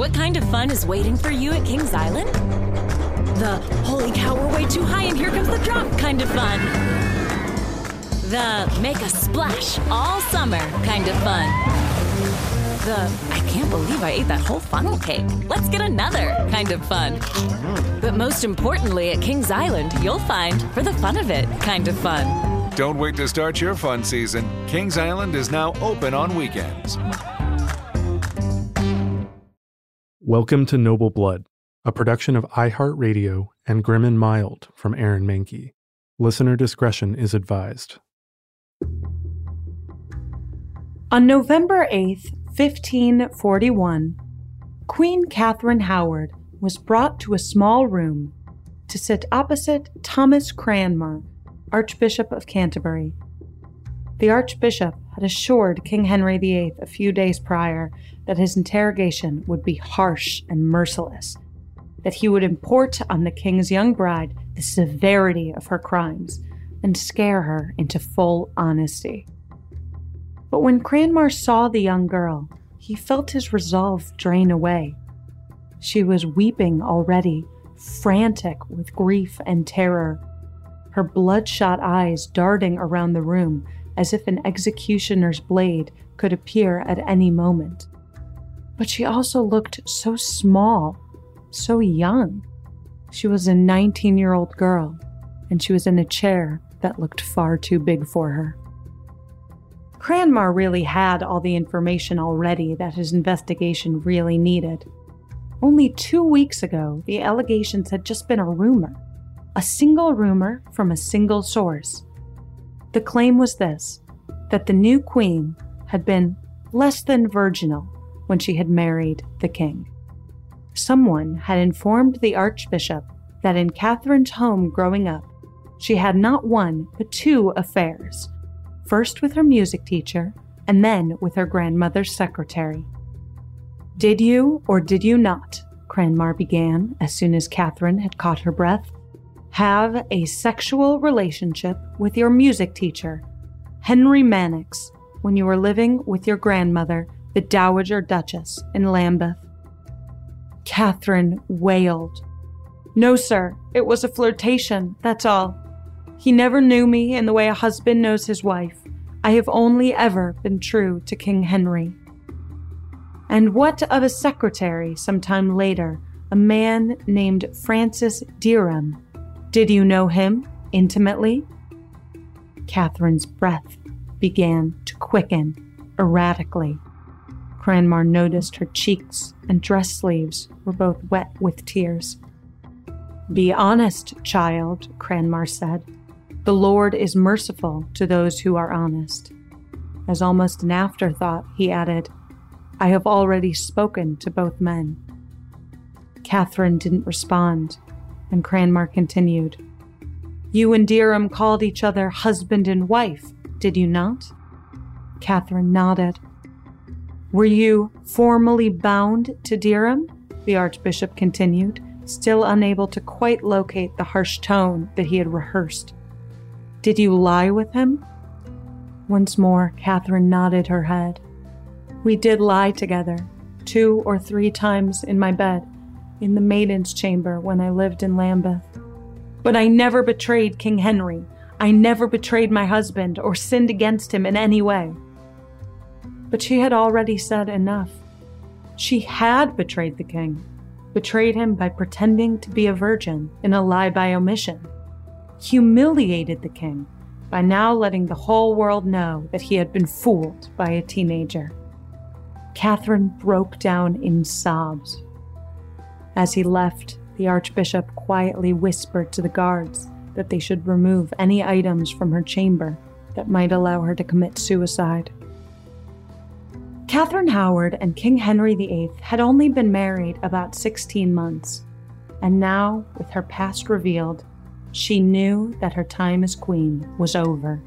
What kind of fun is waiting for you at Kings Island? The holy cow, we're way too high and here comes the drop kind of fun. The make a splash all summer kind of fun. The I can't believe I ate that whole funnel cake. Let's get another kind of fun. But most importantly, at Kings Island, you'll find for the fun of it kind of fun. Don't wait to start your fun season. Kings Island is now open on weekends. Welcome to Noble Blood, a production of iHeartRadio and Grim and Mild from Aaron Mahnke. Listener discretion is advised. On November 8th, 1541, Queen Catherine Howard was brought to a small room to sit opposite Thomas Cranmer, Archbishop of Canterbury. The Archbishop had assured King Henry VIII a few days prior that his interrogation would be harsh and merciless, that he would import on the King's young bride the severity of her crimes and scare her into full honesty. But when Cranmer saw the young girl, he felt his resolve drain away. She was weeping already, frantic with grief and terror, her bloodshot eyes darting around the room as if an executioner's blade could appear at any moment. But she also looked so small, so young. She was a 19 year old girl, and she was in a chair that looked far too big for her. Cranmer really had all the information already that his investigation really needed. Only two weeks ago, the allegations had just been a rumor. A single rumor from a single source. The claim was this that the new queen had been less than virginal when she had married the king. Someone had informed the archbishop that in Catherine's home growing up, she had not one but two affairs first with her music teacher, and then with her grandmother's secretary. Did you or did you not, Cranmer began as soon as Catherine had caught her breath, have a sexual relationship with your music teacher, Henry Mannix, when you were living with your grandmother, the Dowager Duchess, in Lambeth? Catherine wailed. No, sir, it was a flirtation, that's all. He never knew me in the way a husband knows his wife. I have only ever been true to King Henry. And what of a secretary sometime later, a man named Francis Dereham? Did you know him intimately? Catherine's breath began to quicken erratically. Cranmer noticed her cheeks and dress sleeves were both wet with tears. Be honest, child, Cranmer said. The Lord is merciful to those who are honest. As almost an afterthought, he added, I have already spoken to both men. Catherine didn't respond, and Cranmer continued, You and Dereham called each other husband and wife, did you not? Catherine nodded. Were you formally bound to Dereham? The Archbishop continued, still unable to quite locate the harsh tone that he had rehearsed. Did you lie with him? Once more, Catherine nodded her head. We did lie together, two or three times in my bed, in the maiden's chamber when I lived in Lambeth. But I never betrayed King Henry. I never betrayed my husband or sinned against him in any way. But she had already said enough. She had betrayed the king, betrayed him by pretending to be a virgin in a lie by omission humiliated the king by now letting the whole world know that he had been fooled by a teenager. Catherine broke down in sobs. As he left, the archbishop quietly whispered to the guards that they should remove any items from her chamber that might allow her to commit suicide. Catherine Howard and King Henry VIII had only been married about 16 months, and now, with her past revealed, she knew that her time as queen was over.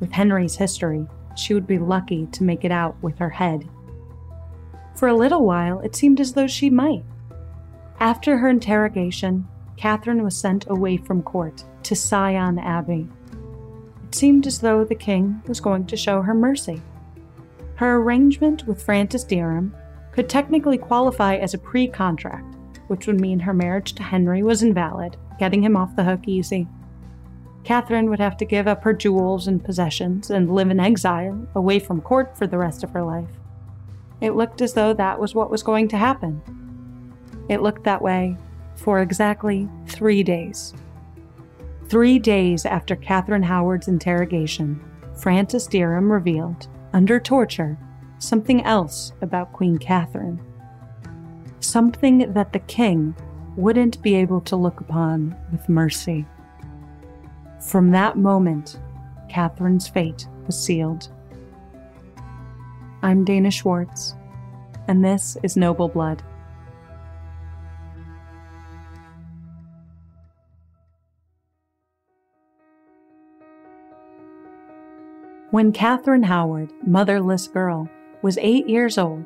With Henry's history, she would be lucky to make it out with her head. For a little while, it seemed as though she might. After her interrogation, Catherine was sent away from court to Sion Abbey. It seemed as though the king was going to show her mercy. Her arrangement with Francis Dereham, could technically qualify as a pre contract, which would mean her marriage to Henry was invalid, getting him off the hook easy. Catherine would have to give up her jewels and possessions and live in exile, away from court for the rest of her life. It looked as though that was what was going to happen. It looked that way for exactly three days. Three days after Catherine Howard's interrogation, Francis Dereham revealed, under torture, something else about Queen Catherine. Something that the king wouldn't be able to look upon with mercy. From that moment, Catherine's fate was sealed. I'm Dana Schwartz, and this is Noble Blood. When Catherine Howard, motherless girl, was eight years old,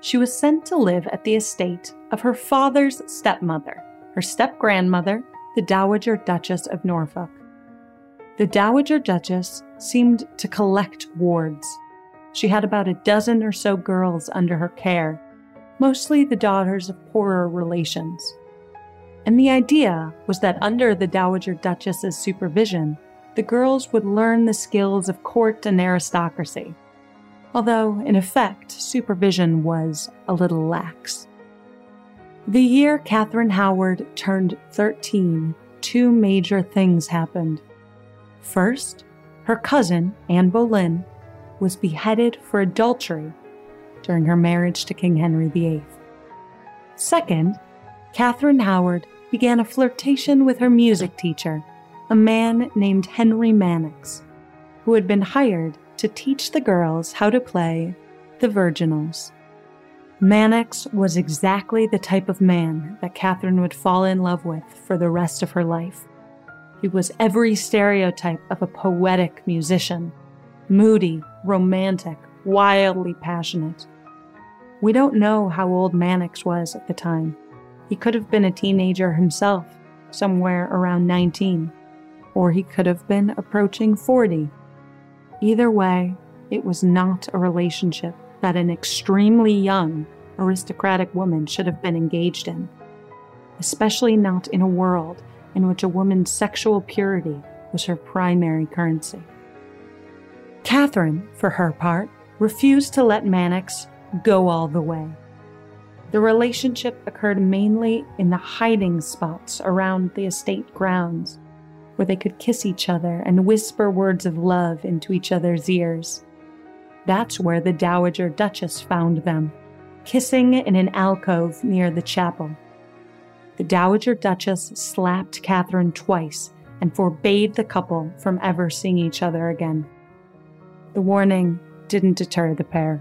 she was sent to live at the estate of her father's stepmother, her step grandmother, the Dowager Duchess of Norfolk. The Dowager Duchess seemed to collect wards. She had about a dozen or so girls under her care, mostly the daughters of poorer relations. And the idea was that under the Dowager Duchess's supervision, the girls would learn the skills of court and aristocracy, although, in effect, supervision was a little lax. The year Catherine Howard turned 13, two major things happened. First, her cousin, Anne Boleyn, was beheaded for adultery during her marriage to King Henry VIII. Second, Catherine Howard began a flirtation with her music teacher, a man named Henry Mannix, who had been hired to teach the girls how to play the virginals. Mannix was exactly the type of man that Catherine would fall in love with for the rest of her life. He was every stereotype of a poetic musician moody, romantic, wildly passionate. We don't know how old Mannix was at the time. He could have been a teenager himself, somewhere around 19 or he could have been approaching 40. Either way, it was not a relationship that an extremely young, aristocratic woman should have been engaged in, especially not in a world in which a woman's sexual purity was her primary currency. Catherine, for her part, refused to let Mannix go all the way. The relationship occurred mainly in the hiding spots around the estate grounds, where they could kiss each other and whisper words of love into each other's ears. That's where the Dowager Duchess found them, kissing in an alcove near the chapel. The Dowager Duchess slapped Catherine twice and forbade the couple from ever seeing each other again. The warning didn't deter the pair.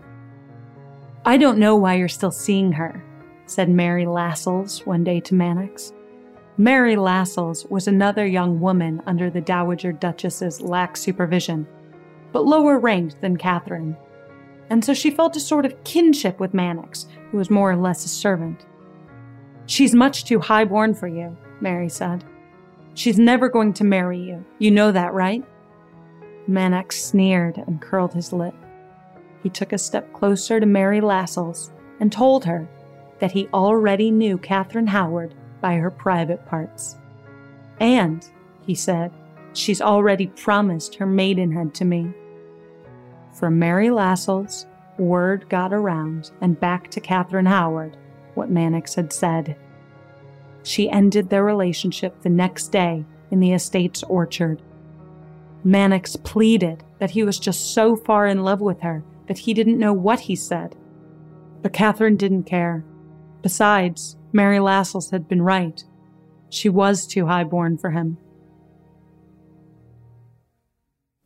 I don't know why you're still seeing her, said Mary Lascelles one day to Mannix. Mary Lascelles was another young woman under the Dowager Duchess's lax supervision, but lower ranked than Catherine, and so she felt a sort of kinship with Mannix, who was more or less a servant. She's much too high-born for you, Mary said. She's never going to marry you. You know that, right? Mannix sneered and curled his lip. He took a step closer to Mary Lascelles and told her that he already knew Catherine Howard by her private parts. And, he said, she's already promised her maidenhead to me. From Mary Lascelles, word got around and back to Catherine Howard what Mannix had said. She ended their relationship the next day in the estate's orchard. Mannix pleaded that he was just so far in love with her that he didn't know what he said. But Catherine didn't care. Besides, Mary Lascelles had been right. She was too high-born for him.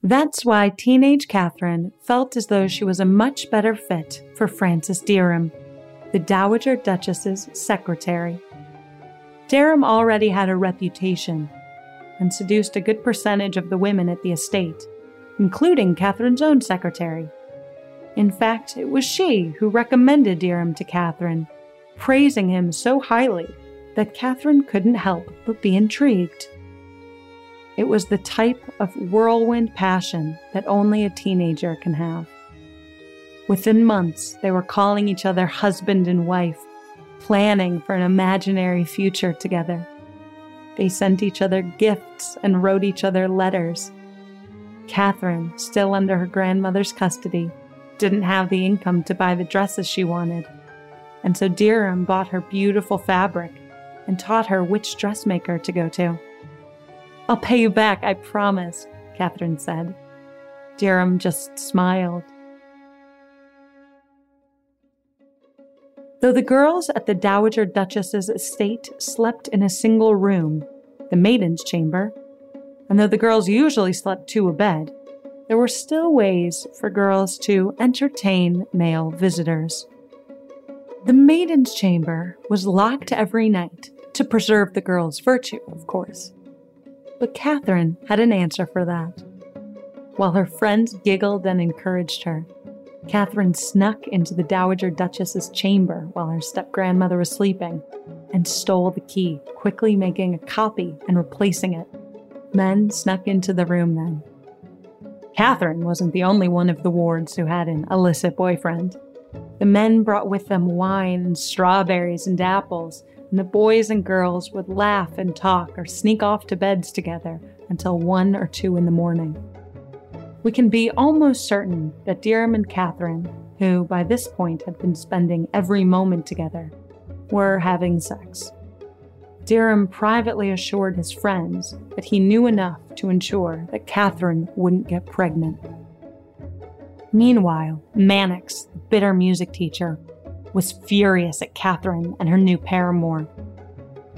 That's why teenage Catherine felt as though she was a much better fit for Francis Dereham, the Dowager Duchess's secretary. Dereham already had a reputation and seduced a good percentage of the women at the estate, including Catherine's own secretary. In fact, it was she who recommended Dereham to Catherine praising him so highly that Catherine couldn't help but be intrigued. It was the type of whirlwind passion that only a teenager can have. Within months, they were calling each other husband and wife, planning for an imaginary future together. They sent each other gifts and wrote each other letters. Catherine, still under her grandmother's custody, didn't have the income to buy the dresses she wanted. And so Dereham bought her beautiful fabric and taught her which dressmaker to go to. I'll pay you back, I promise, Catherine said. Dereham just smiled. Though the girls at the Dowager Duchess's estate slept in a single room, the maiden's chamber, and though the girls usually slept two a bed, there were still ways for girls to entertain male visitors. The maiden's chamber was locked every night to preserve the girls' virtue, of course. But Catherine had an answer for that. While her friends giggled and encouraged her, Catherine snuck into the Dowager Duchess's chamber while her step grandmother was sleeping and stole the key, quickly making a copy and replacing it. Men snuck into the room then. Catherine wasn't the only one of the wards who had an illicit boyfriend. The men brought with them wine and strawberries and apples, and the boys and girls would laugh and talk or sneak off to beds together until one or two in the morning we can be almost certain that Dereham and Catherine, who by this point had been spending every moment together, were having sex. Dereham privately assured his friends that he knew enough to ensure that Catherine wouldn't get pregnant. Meanwhile, Mannix, the bitter music teacher, was furious at Catherine and her new paramour.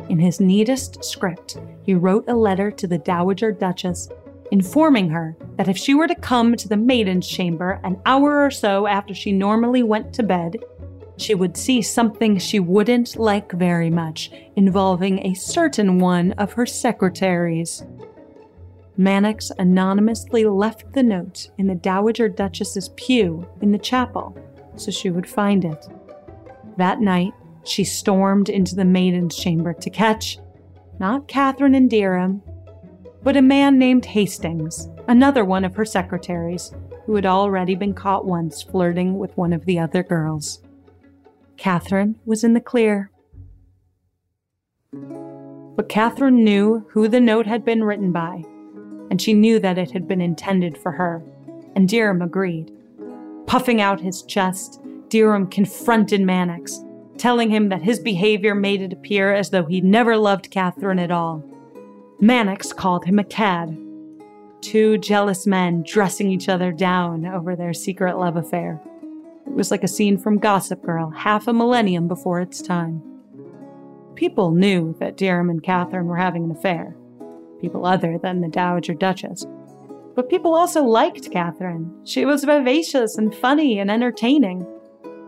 In his neatest script, he wrote a letter to the Dowager Duchess informing her that if she were to come to the maiden's chamber an hour or so after she normally went to bed, she would see something she wouldn't like very much, involving a certain one of her secretaries. Mannix anonymously left the note in the Dowager Duchess's pew in the chapel so she would find it. That night, she stormed into the maiden's chamber to catch not Catherine and Dereham, but a man named Hastings, another one of her secretaries, who had already been caught once flirting with one of the other girls. Catherine was in the clear. But Catherine knew who the note had been written by, and she knew that it had been intended for her, and Dereham agreed. Puffing out his chest, Dereham confronted Mannix, telling him that his behavior made it appear as though he never loved Catherine at all. Mannix called him a cad. Two jealous men dressing each other down over their secret love affair. It was like a scene from Gossip Girl, half a millennium before its time. People knew that Dereham and Catherine were having an affair. People other than the Dowager Duchess. But people also liked Catherine. She was vivacious and funny and entertaining.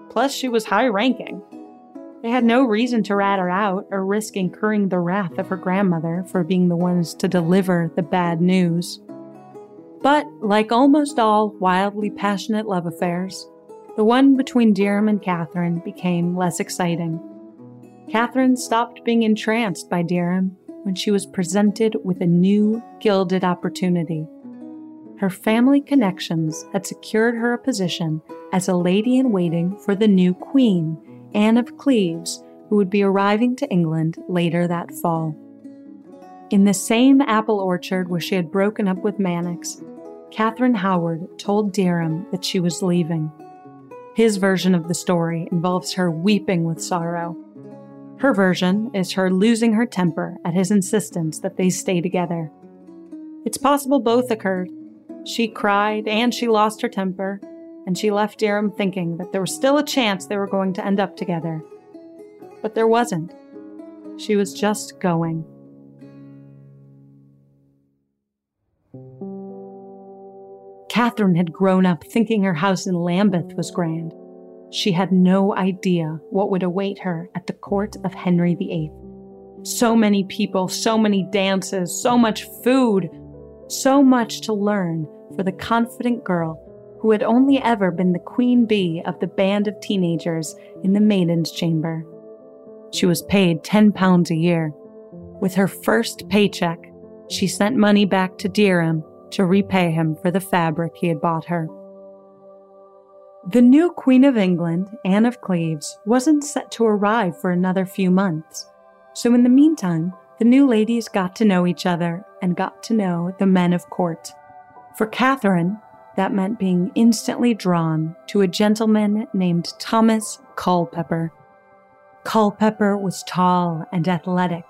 Plus, she was high ranking. They had no reason to rat her out or risk incurring the wrath of her grandmother for being the ones to deliver the bad news. But, like almost all wildly passionate love affairs, the one between Dereham and Catherine became less exciting. Catherine stopped being entranced by Dereham when she was presented with a new gilded opportunity. Her family connections had secured her a position as a lady in waiting for the new queen Anne of Cleves, who would be arriving to England later that fall. In the same apple orchard where she had broken up with Mannix, Catherine Howard told Dereham that she was leaving. His version of the story involves her weeping with sorrow. Her version is her losing her temper at his insistence that they stay together. It's possible both occurred. She cried and she lost her temper, and she left Dereham thinking that there was still a chance they were going to end up together. But there wasn't. She was just going. Catherine had grown up thinking her house in Lambeth was grand. She had no idea what would await her at the court of Henry VIII. So many people, so many dances, so much food, so much to learn for the confident girl who had only ever been the queen bee of the band of teenagers in the maiden's chamber. She was paid 10 pounds a year. With her first paycheck, she sent money back to Dereham to repay him for the fabric he had bought her. The new Queen of England, Anne of Cleves, wasn't set to arrive for another few months. So, in the meantime, the new ladies got to know each other and got to know the men of court. For Catherine, that meant being instantly drawn to a gentleman named Thomas Culpeper. Culpeper was tall and athletic,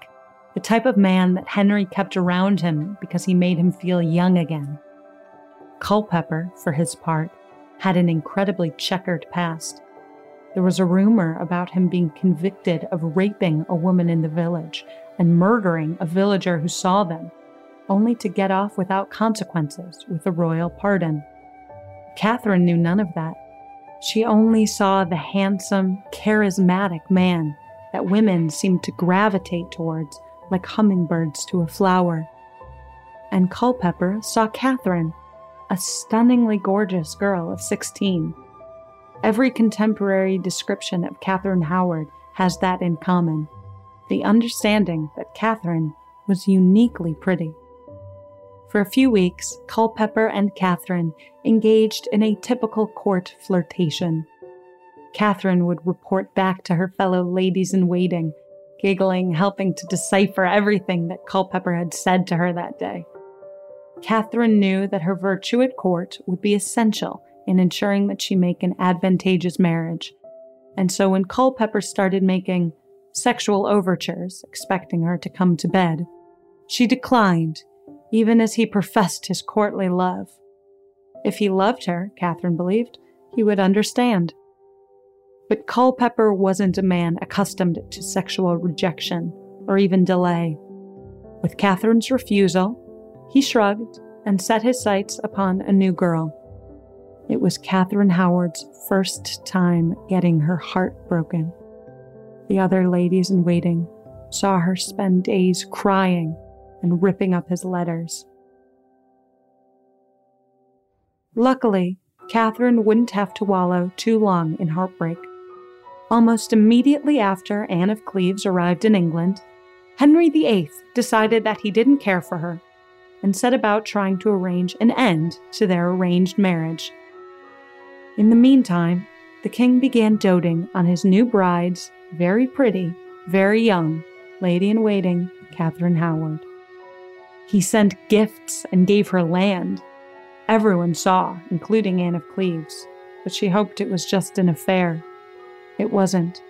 the type of man that Henry kept around him because he made him feel young again. Culpeper, for his part, had an incredibly checkered past. There was a rumor about him being convicted of raping a woman in the village and murdering a villager who saw them, only to get off without consequences with a royal pardon. Catherine knew none of that. She only saw the handsome, charismatic man that women seemed to gravitate towards like hummingbirds to a flower. And Culpeper saw Catherine a stunningly gorgeous girl of 16. Every contemporary description of Catherine Howard has that in common the understanding that Catherine was uniquely pretty. For a few weeks, Culpeper and Catherine engaged in a typical court flirtation. Catherine would report back to her fellow ladies in waiting, giggling, helping to decipher everything that Culpeper had said to her that day. Catherine knew that her virtue at court would be essential in ensuring that she make an advantageous marriage. And so when Culpeper started making sexual overtures, expecting her to come to bed, she declined, even as he professed his courtly love. If he loved her, Catherine believed, he would understand. But Culpeper wasn't a man accustomed to sexual rejection or even delay. With Catherine's refusal, he shrugged and set his sights upon a new girl. It was Catherine Howard's first time getting her heart broken. The other ladies in waiting saw her spend days crying and ripping up his letters. Luckily, Catherine wouldn't have to wallow too long in heartbreak. Almost immediately after Anne of Cleves arrived in England, Henry VIII decided that he didn't care for her and set about trying to arrange an end to their arranged marriage. In the meantime, the king began doting on his new bride's very pretty, very young lady in waiting, Catherine Howard. He sent gifts and gave her land. Everyone saw, including Anne of Cleves, but she hoped it was just an affair. It wasn't.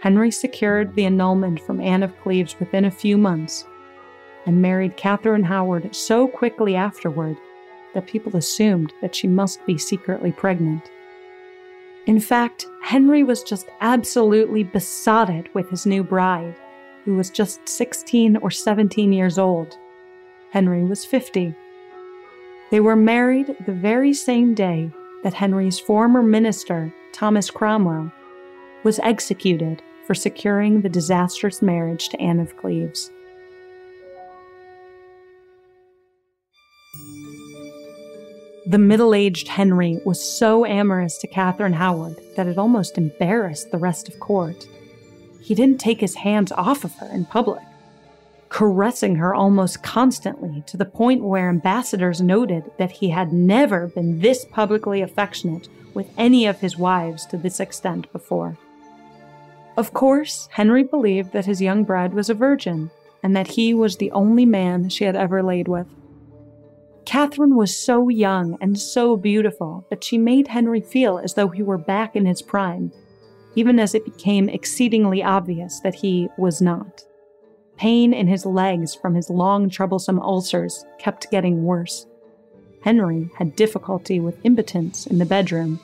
Henry secured the annulment from Anne of Cleves within a few months and married Catherine Howard so quickly afterward that people assumed that she must be secretly pregnant. In fact, Henry was just absolutely besotted with his new bride, who was just 16 or 17 years old. Henry was 50. They were married the very same day that Henry's former minister, Thomas Cromwell, was executed for securing the disastrous marriage to Anne of Cleves. The middle aged Henry was so amorous to Catherine Howard that it almost embarrassed the rest of court. He didn't take his hands off of her in public, caressing her almost constantly to the point where ambassadors noted that he had never been this publicly affectionate with any of his wives to this extent before. Of course, Henry believed that his young bride was a virgin and that he was the only man she had ever laid with. Catherine was so young and so beautiful that she made Henry feel as though he were back in his prime, even as it became exceedingly obvious that he was not. Pain in his legs from his long, troublesome ulcers kept getting worse. Henry had difficulty with impotence in the bedroom,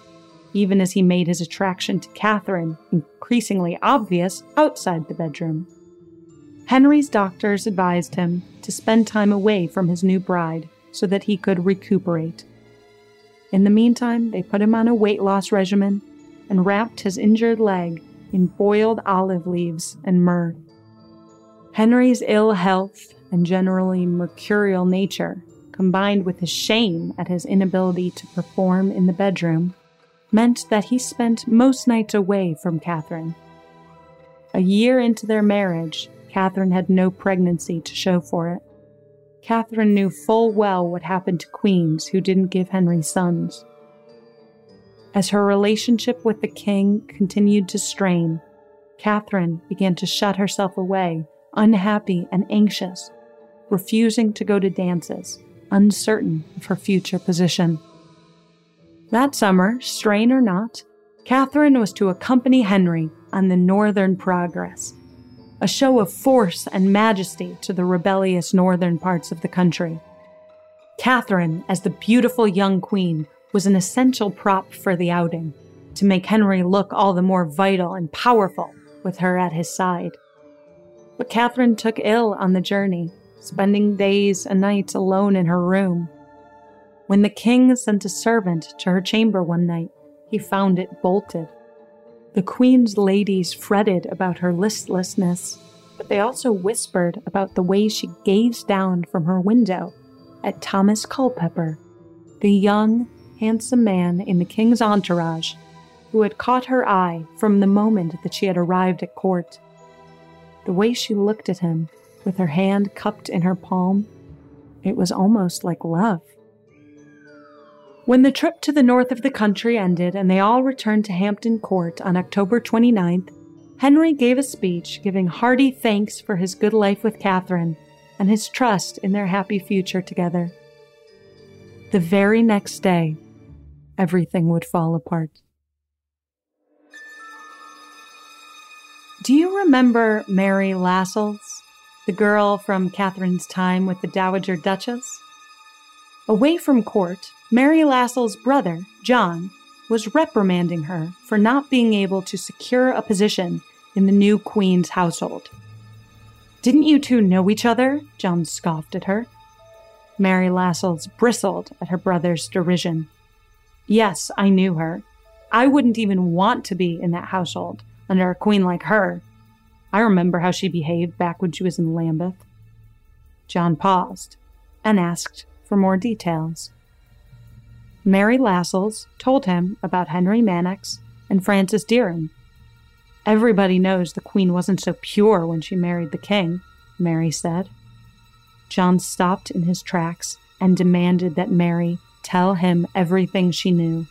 even as he made his attraction to Catherine increasingly obvious outside the bedroom. Henry's doctors advised him to spend time away from his new bride so that he could recuperate. In the meantime, they put him on a weight loss regimen and wrapped his injured leg in boiled olive leaves and myrrh. Henry's ill health and generally mercurial nature, combined with his shame at his inability to perform in the bedroom, meant that he spent most nights away from Catherine. A year into their marriage, Catherine had no pregnancy to show for it. Catherine knew full well what happened to queens who didn't give Henry sons. As her relationship with the king continued to strain, Catherine began to shut herself away, unhappy and anxious, refusing to go to dances, uncertain of her future position. That summer, strain or not, Catherine was to accompany Henry on the Northern Progress, a show of force and majesty to the rebellious northern parts of the country. Catherine, as the beautiful young queen, was an essential prop for the outing, to make Henry look all the more vital and powerful with her at his side. But Catherine took ill on the journey, spending days and nights alone in her room. When the king sent a servant to her chamber one night, he found it bolted. The queen's ladies fretted about her listlessness, but they also whispered about the way she gazed down from her window at Thomas Culpeper, the young, handsome man in the king's entourage who had caught her eye from the moment that she had arrived at court. The way she looked at him, with her hand cupped in her palm, it was almost like love. When the trip to the north of the country ended and they all returned to Hampton Court on October 29th, Henry gave a speech giving hearty thanks for his good life with Catherine and his trust in their happy future together. The very next day, everything would fall apart. Do you remember Mary Lascelles, the girl from Catherine's time with the Dowager Duchess? Away from court, Mary Lascelles' brother, John, was reprimanding her for not being able to secure a position in the new queen's household. Didn't you two know each other? John scoffed at her. Mary Lascelles bristled at her brother's derision. Yes, I knew her. I wouldn't even want to be in that household under a queen like her. I remember how she behaved back when she was in Lambeth. John paused and asked for more details. Mary Lascelles told him about Henry Mannix and Francis Dereham. Everybody knows the Queen wasn't so pure when she married the King, Mary said. John stopped in his tracks and demanded that Mary tell him everything she knew.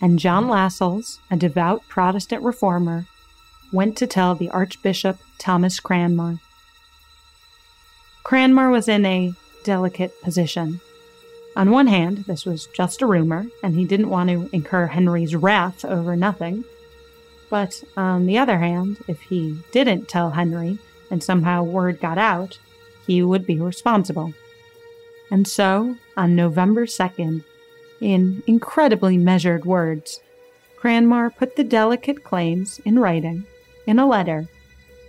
And John Lascelles, a devout Protestant reformer, went to tell the Archbishop Thomas Cranmer. Cranmer was in a delicate position. On one hand, this was just a rumor, and he didn't want to incur Henry's wrath over nothing. But on the other hand, if he didn't tell Henry and somehow word got out, he would be responsible. And so, on November 2nd, in incredibly measured words, Cranmer put the delicate claims in writing, in a letter,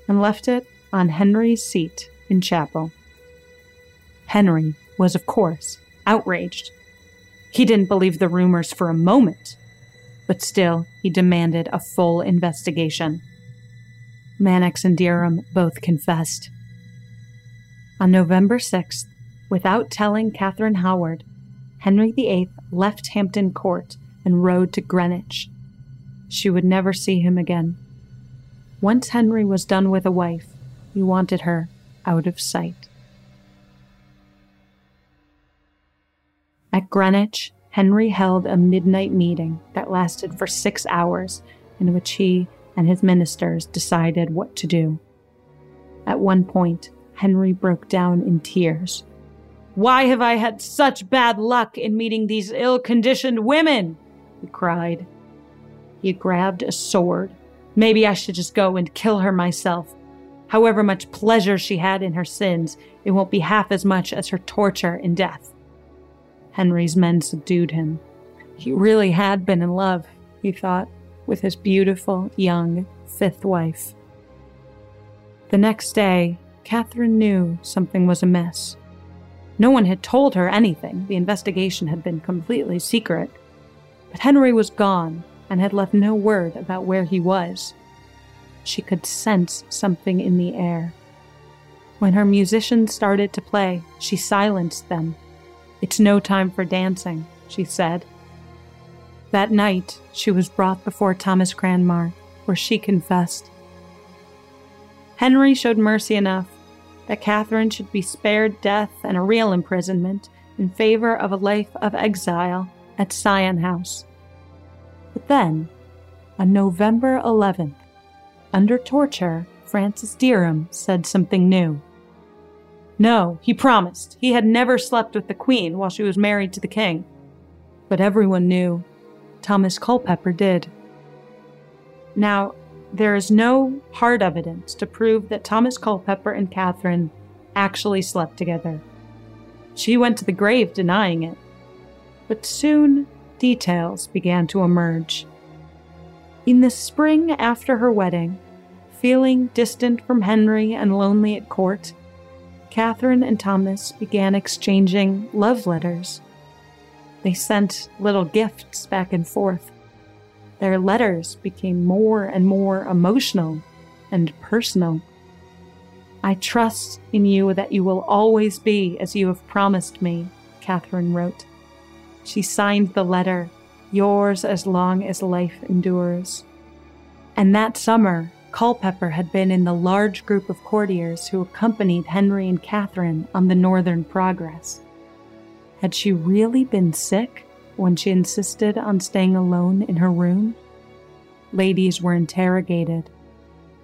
and left it on Henry's seat in chapel. Henry was, of course, outraged. He didn't believe the rumors for a moment, but still he demanded a full investigation. Mannix and Dereham both confessed. On November 6th, without telling Catherine Howard, Henry VIII left Hampton Court and rode to Greenwich. She would never see him again. Once Henry was done with a wife, he wanted her out of sight. At Greenwich, Henry held a midnight meeting that lasted for six hours, in which he and his ministers decided what to do. At one point, Henry broke down in tears. Why have I had such bad luck in meeting these ill conditioned women? he cried. He grabbed a sword. Maybe I should just go and kill her myself. However much pleasure she had in her sins, it won't be half as much as her torture in death. Henry's men subdued him. He really had been in love, he thought, with his beautiful, young, fifth wife. The next day, Catherine knew something was amiss. No one had told her anything, the investigation had been completely secret. But Henry was gone and had left no word about where he was. She could sense something in the air. When her musicians started to play, she silenced them it's no time for dancing, she said. That night, she was brought before Thomas Cranmer, where she confessed. Henry showed mercy enough that Catherine should be spared death and a real imprisonment in favor of a life of exile at Sion House. But then, on November 11th, under torture, Francis Dereham said something new. No, he promised. He had never slept with the Queen while she was married to the King. But everyone knew Thomas Culpeper did. Now, there is no hard evidence to prove that Thomas Culpeper and Catherine actually slept together. She went to the grave denying it. But soon, details began to emerge. In the spring after her wedding, feeling distant from Henry and lonely at court, Catherine and Thomas began exchanging love letters. They sent little gifts back and forth. Their letters became more and more emotional and personal. I trust in you that you will always be as you have promised me, Catherine wrote. She signed the letter, Yours as long as life endures. And that summer, Culpeper had been in the large group of courtiers who accompanied Henry and Catherine on the Northern Progress. Had she really been sick when she insisted on staying alone in her room? Ladies were interrogated.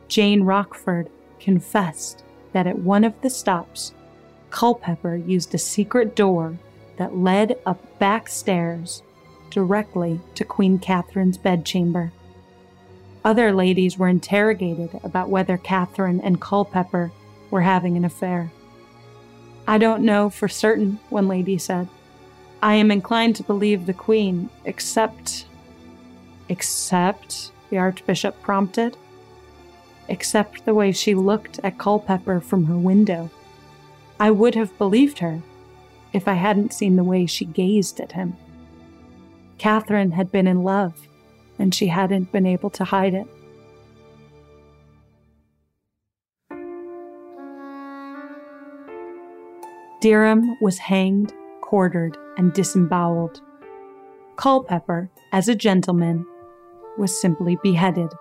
Jane Rochford confessed that at one of the stops, Culpeper used a secret door that led up back stairs directly to Queen Catherine's bedchamber. Other ladies were interrogated about whether Catherine and Culpeper were having an affair. I don't know for certain, one lady said. I am inclined to believe the Queen, except. Except, the Archbishop prompted. Except the way she looked at Culpeper from her window. I would have believed her if I hadn't seen the way she gazed at him. Catherine had been in love and she hadn't been able to hide it. Dereham was hanged, quartered, and disemboweled. Culpeper, as a gentleman, was simply beheaded.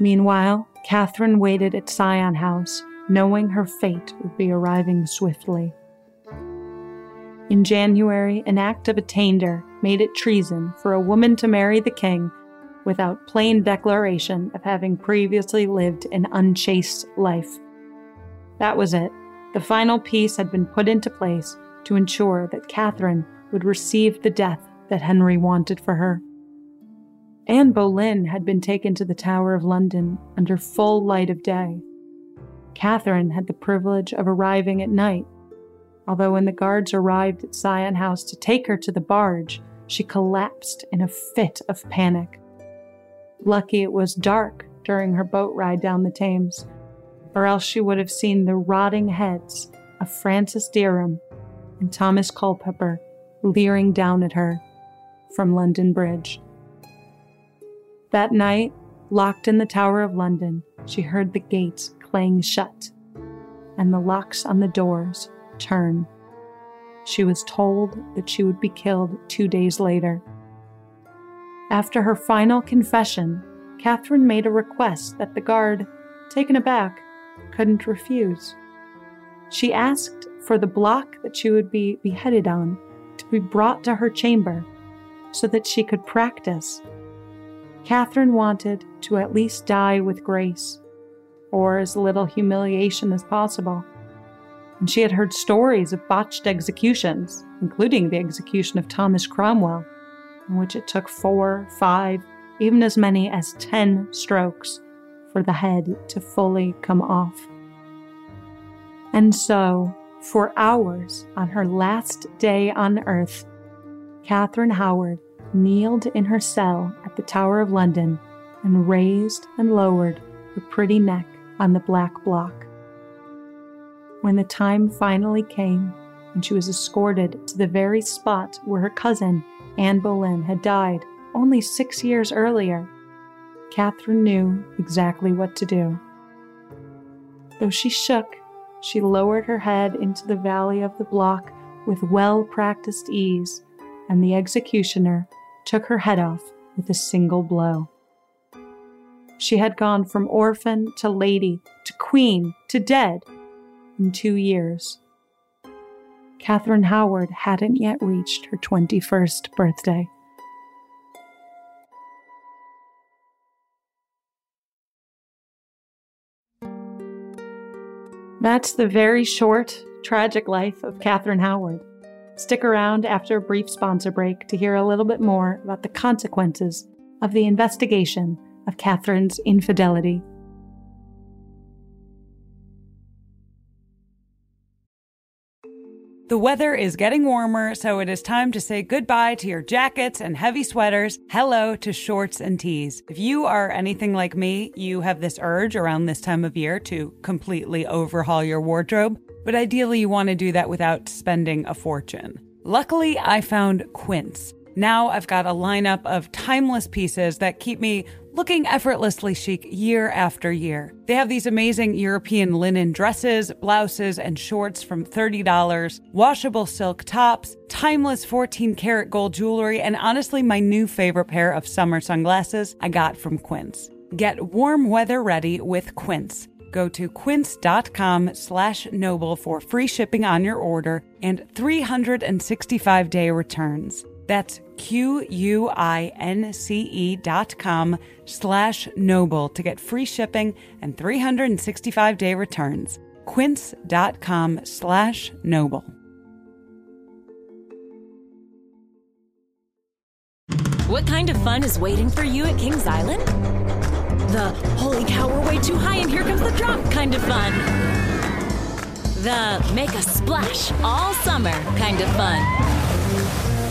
Meanwhile, Catherine waited at Sion House, knowing her fate would be arriving swiftly. In January, an act of attainder made it treason for a woman to marry the king without plain declaration of having previously lived an unchaste life. That was it. The final piece had been put into place to ensure that Catherine would receive the death that Henry wanted for her. Anne Boleyn had been taken to the Tower of London under full light of day. Catherine had the privilege of arriving at night, although when the guards arrived at Sion House to take her to the barge, she collapsed in a fit of panic. Lucky it was dark during her boat ride down the Thames, or else she would have seen the rotting heads of Francis Dereham and Thomas Culpeper leering down at her from London Bridge. That night, locked in the Tower of London, she heard the gates clang shut and the locks on the doors turn she was told that she would be killed two days later. After her final confession, Catherine made a request that the guard, taken aback, couldn't refuse. She asked for the block that she would be beheaded on to be brought to her chamber so that she could practice. Catherine wanted to at least die with grace, or as little humiliation as possible and she had heard stories of botched executions, including the execution of Thomas Cromwell, in which it took four, five, even as many as ten strokes for the head to fully come off. And so, for hours on her last day on earth, Catherine Howard kneeled in her cell at the Tower of London and raised and lowered her pretty neck on the black block. When the time finally came and she was escorted to the very spot where her cousin, Anne Boleyn, had died only six years earlier, Catherine knew exactly what to do. Though she shook, she lowered her head into the valley of the block with well practiced ease, and the executioner took her head off with a single blow. She had gone from orphan to lady to queen to dead in two years. Catherine Howard hadn't yet reached her 21st birthday. That's the very short, tragic life of Catherine Howard. Stick around after a brief sponsor break to hear a little bit more about the consequences of the investigation of Catherine's infidelity The weather is getting warmer, so it is time to say goodbye to your jackets and heavy sweaters. Hello to shorts and tees. If you are anything like me, you have this urge around this time of year to completely overhaul your wardrobe, but ideally you want to do that without spending a fortune. Luckily, I found Quince. Now I've got a lineup of timeless pieces that keep me looking effortlessly chic year after year. They have these amazing European linen dresses, blouses, and shorts from $30, washable silk tops, timeless 14 karat gold jewelry, and honestly, my new favorite pair of summer sunglasses I got from Quince. Get warm weather ready with Quince. Go to quince.com slash noble for free shipping on your order and 365 day returns. That's Q-U-I-N-C-E dot com slash noble to get free shipping and 365 day returns. Quince dot com slash noble. What kind of fun is waiting for you at Kings Island? The holy cow, we're way too high and here comes the drop kind of fun. The make a splash all summer kind of fun.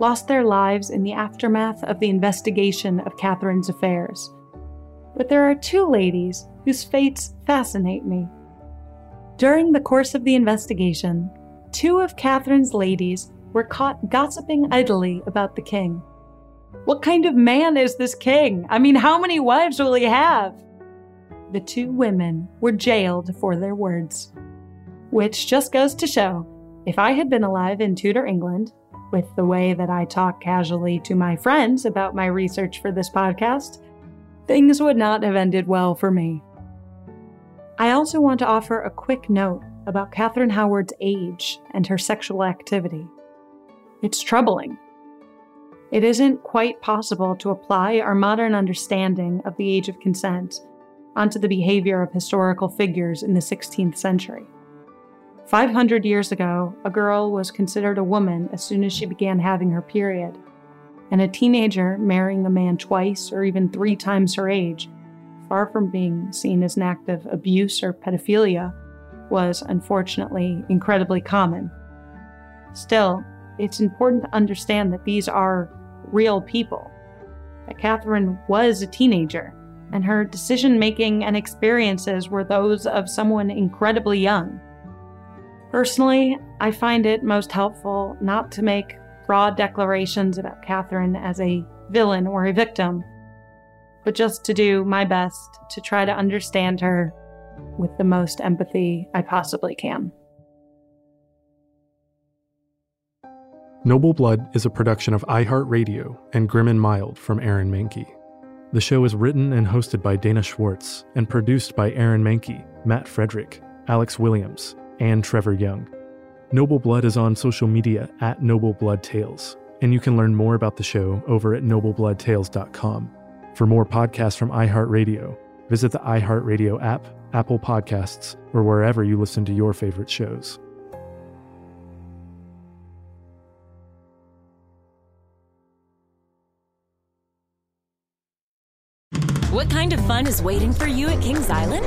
lost their lives in the aftermath of the investigation of Catherine's affairs. But there are two ladies whose fates fascinate me. During the course of the investigation, two of Catherine's ladies were caught gossiping idly about the king. What kind of man is this king? I mean, how many wives will he have? The two women were jailed for their words. Which just goes to show if I had been alive in Tudor England, with the way that I talk casually to my friends about my research for this podcast, things would not have ended well for me. I also want to offer a quick note about Catherine Howard's age and her sexual activity. It's troubling. It isn't quite possible to apply our modern understanding of the age of consent onto the behavior of historical figures in the 16th century. 500 years ago, a girl was considered a woman as soon as she began having her period, and a teenager marrying a man twice or even three times her age, far from being seen as an act of abuse or pedophilia, was unfortunately incredibly common. Still, it's important to understand that these are real people. That Catherine was a teenager, and her decision making and experiences were those of someone incredibly young. Personally, I find it most helpful not to make broad declarations about Catherine as a villain or a victim, but just to do my best to try to understand her with the most empathy I possibly can. Noble Blood is a production of iHeartRadio and Grim and Mild from Aaron Mahnke. The show is written and hosted by Dana Schwartz and produced by Aaron Mahnke, Matt Frederick, Alex Williams, and Trevor Young. Noble Blood is on social media at Noble Blood Tales, and you can learn more about the show over at noblebloodtales.com. For more podcasts from iHeartRadio, visit the iHeartRadio app, Apple Podcasts, or wherever you listen to your favorite shows. What kind of fun is waiting for you at Kings Island?